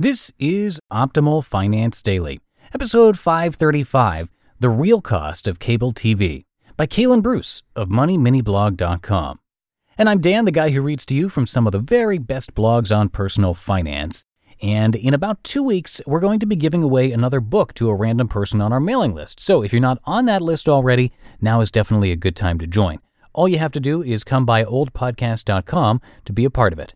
This is Optimal Finance Daily, episode 535 The Real Cost of Cable TV by Kalen Bruce of MoneyMiniBlog.com. And I'm Dan, the guy who reads to you from some of the very best blogs on personal finance. And in about two weeks, we're going to be giving away another book to a random person on our mailing list. So if you're not on that list already, now is definitely a good time to join. All you have to do is come by oldpodcast.com to be a part of it.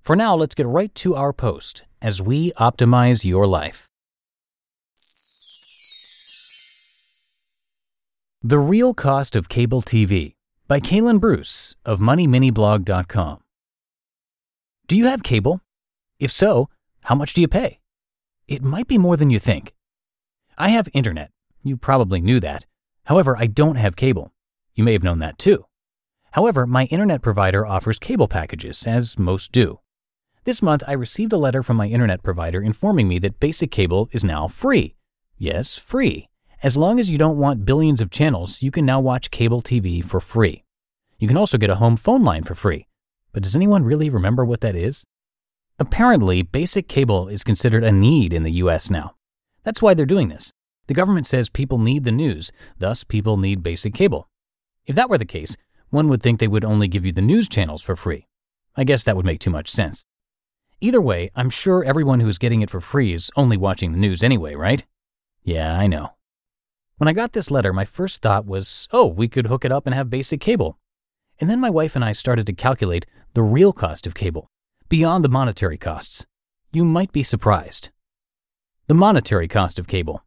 For now, let's get right to our post as we optimize your life. The Real Cost of Cable TV by Kalen Bruce of MoneyMiniBlog.com. Do you have cable? If so, how much do you pay? It might be more than you think. I have internet. You probably knew that. However, I don't have cable. You may have known that too. However, my internet provider offers cable packages, as most do. This month, I received a letter from my internet provider informing me that basic cable is now free. Yes, free. As long as you don't want billions of channels, you can now watch cable TV for free. You can also get a home phone line for free. But does anyone really remember what that is? Apparently, basic cable is considered a need in the US now. That's why they're doing this. The government says people need the news, thus, people need basic cable. If that were the case, one would think they would only give you the news channels for free. I guess that would make too much sense. Either way, I'm sure everyone who is getting it for free is only watching the news anyway, right? Yeah, I know. When I got this letter, my first thought was, oh, we could hook it up and have basic cable. And then my wife and I started to calculate the real cost of cable, beyond the monetary costs. You might be surprised. The monetary cost of cable.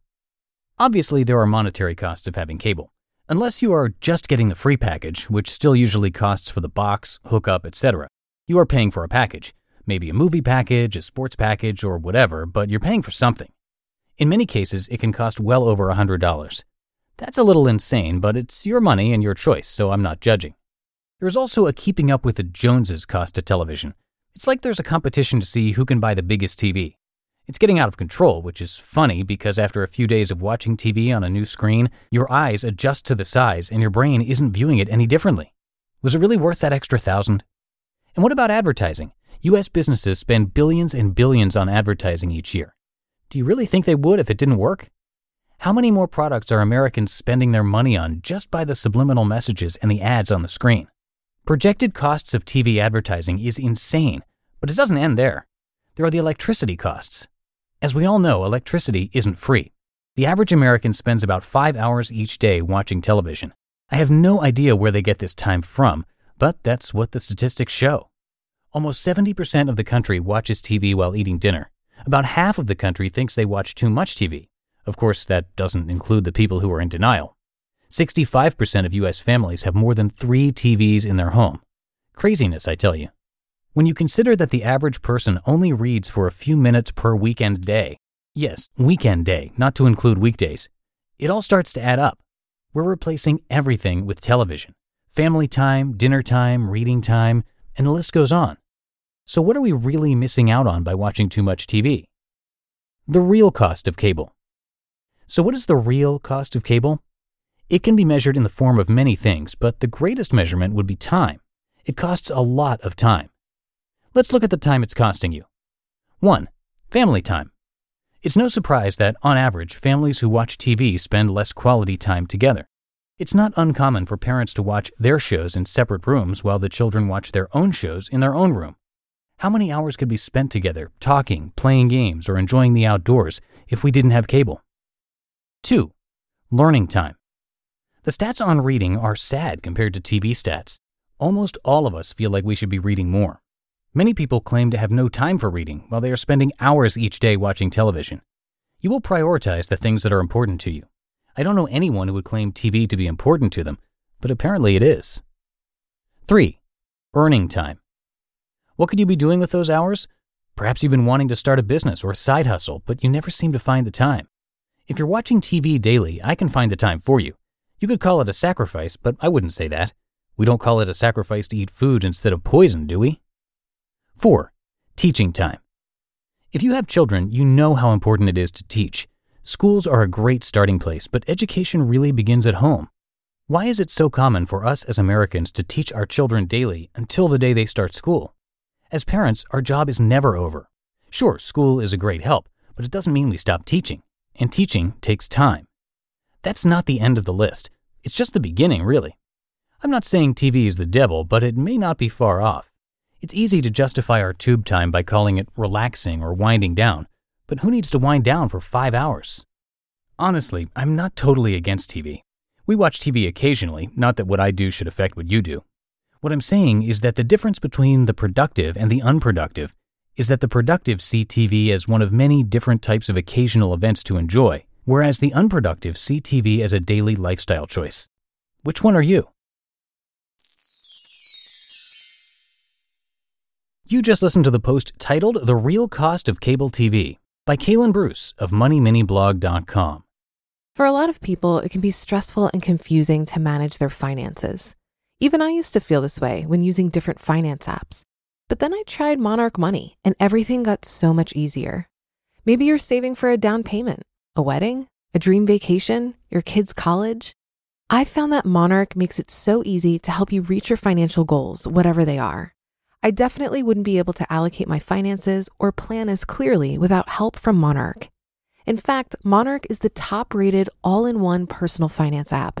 Obviously, there are monetary costs of having cable. Unless you are just getting the free package, which still usually costs for the box, hookup, etc., you are paying for a package, maybe a movie package, a sports package, or whatever, but you're paying for something. In many cases, it can cost well over $100. That's a little insane, but it's your money and your choice, so I'm not judging. There is also a keeping up with the Joneses cost to television. It's like there's a competition to see who can buy the biggest TV. It's getting out of control, which is funny because after a few days of watching TV on a new screen, your eyes adjust to the size and your brain isn't viewing it any differently. Was it really worth that extra thousand? And what about advertising? U.S. businesses spend billions and billions on advertising each year. Do you really think they would if it didn't work? How many more products are Americans spending their money on just by the subliminal messages and the ads on the screen? Projected costs of TV advertising is insane, but it doesn't end there. There are the electricity costs. As we all know, electricity isn't free. The average American spends about five hours each day watching television. I have no idea where they get this time from, but that's what the statistics show. Almost 70% of the country watches TV while eating dinner. About half of the country thinks they watch too much TV. Of course, that doesn't include the people who are in denial. 65% of US families have more than three TVs in their home. Craziness, I tell you. When you consider that the average person only reads for a few minutes per weekend day, yes, weekend day, not to include weekdays, it all starts to add up. We're replacing everything with television family time, dinner time, reading time, and the list goes on. So, what are we really missing out on by watching too much TV? The real cost of cable. So, what is the real cost of cable? It can be measured in the form of many things, but the greatest measurement would be time. It costs a lot of time. Let's look at the time it's costing you. 1. Family time. It's no surprise that, on average, families who watch TV spend less quality time together. It's not uncommon for parents to watch their shows in separate rooms while the children watch their own shows in their own room. How many hours could be spent together, talking, playing games, or enjoying the outdoors if we didn't have cable? 2. Learning time. The stats on reading are sad compared to TV stats. Almost all of us feel like we should be reading more. Many people claim to have no time for reading while they are spending hours each day watching television. You will prioritize the things that are important to you. I don't know anyone who would claim TV to be important to them, but apparently it is. 3. Earning time. What could you be doing with those hours? Perhaps you've been wanting to start a business or a side hustle, but you never seem to find the time. If you're watching TV daily, I can find the time for you. You could call it a sacrifice, but I wouldn't say that. We don't call it a sacrifice to eat food instead of poison, do we? 4. Teaching time. If you have children, you know how important it is to teach. Schools are a great starting place, but education really begins at home. Why is it so common for us as Americans to teach our children daily until the day they start school? As parents, our job is never over. Sure, school is a great help, but it doesn't mean we stop teaching, and teaching takes time. That's not the end of the list. It's just the beginning, really. I'm not saying TV is the devil, but it may not be far off. It's easy to justify our tube time by calling it relaxing or winding down, but who needs to wind down for five hours? Honestly, I'm not totally against TV. We watch TV occasionally, not that what I do should affect what you do. What I'm saying is that the difference between the productive and the unproductive is that the productive see TV as one of many different types of occasional events to enjoy, whereas the unproductive see TV as a daily lifestyle choice. Which one are you? You just listened to the post titled The Real Cost of Cable TV by Kalen Bruce of MoneyMiniBlog.com. For a lot of people, it can be stressful and confusing to manage their finances. Even I used to feel this way when using different finance apps. But then I tried Monarch Money and everything got so much easier. Maybe you're saving for a down payment, a wedding, a dream vacation, your kids' college. I found that Monarch makes it so easy to help you reach your financial goals, whatever they are. I definitely wouldn't be able to allocate my finances or plan as clearly without help from Monarch. In fact, Monarch is the top rated all in one personal finance app.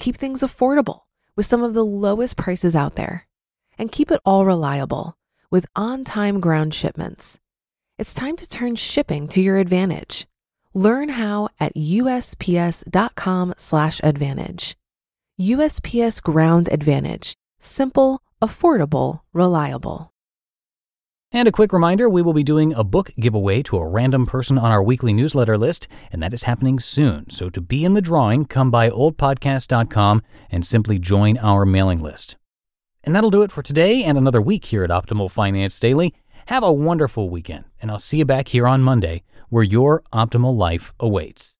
Keep things affordable with some of the lowest prices out there. And keep it all reliable with on time ground shipments. It's time to turn shipping to your advantage. Learn how at USPS.com/advantage. USPS Ground Advantage. Simple, affordable, reliable. And a quick reminder we will be doing a book giveaway to a random person on our weekly newsletter list, and that is happening soon. So to be in the drawing, come by oldpodcast.com and simply join our mailing list. And that'll do it for today and another week here at Optimal Finance Daily. Have a wonderful weekend, and I'll see you back here on Monday where your optimal life awaits.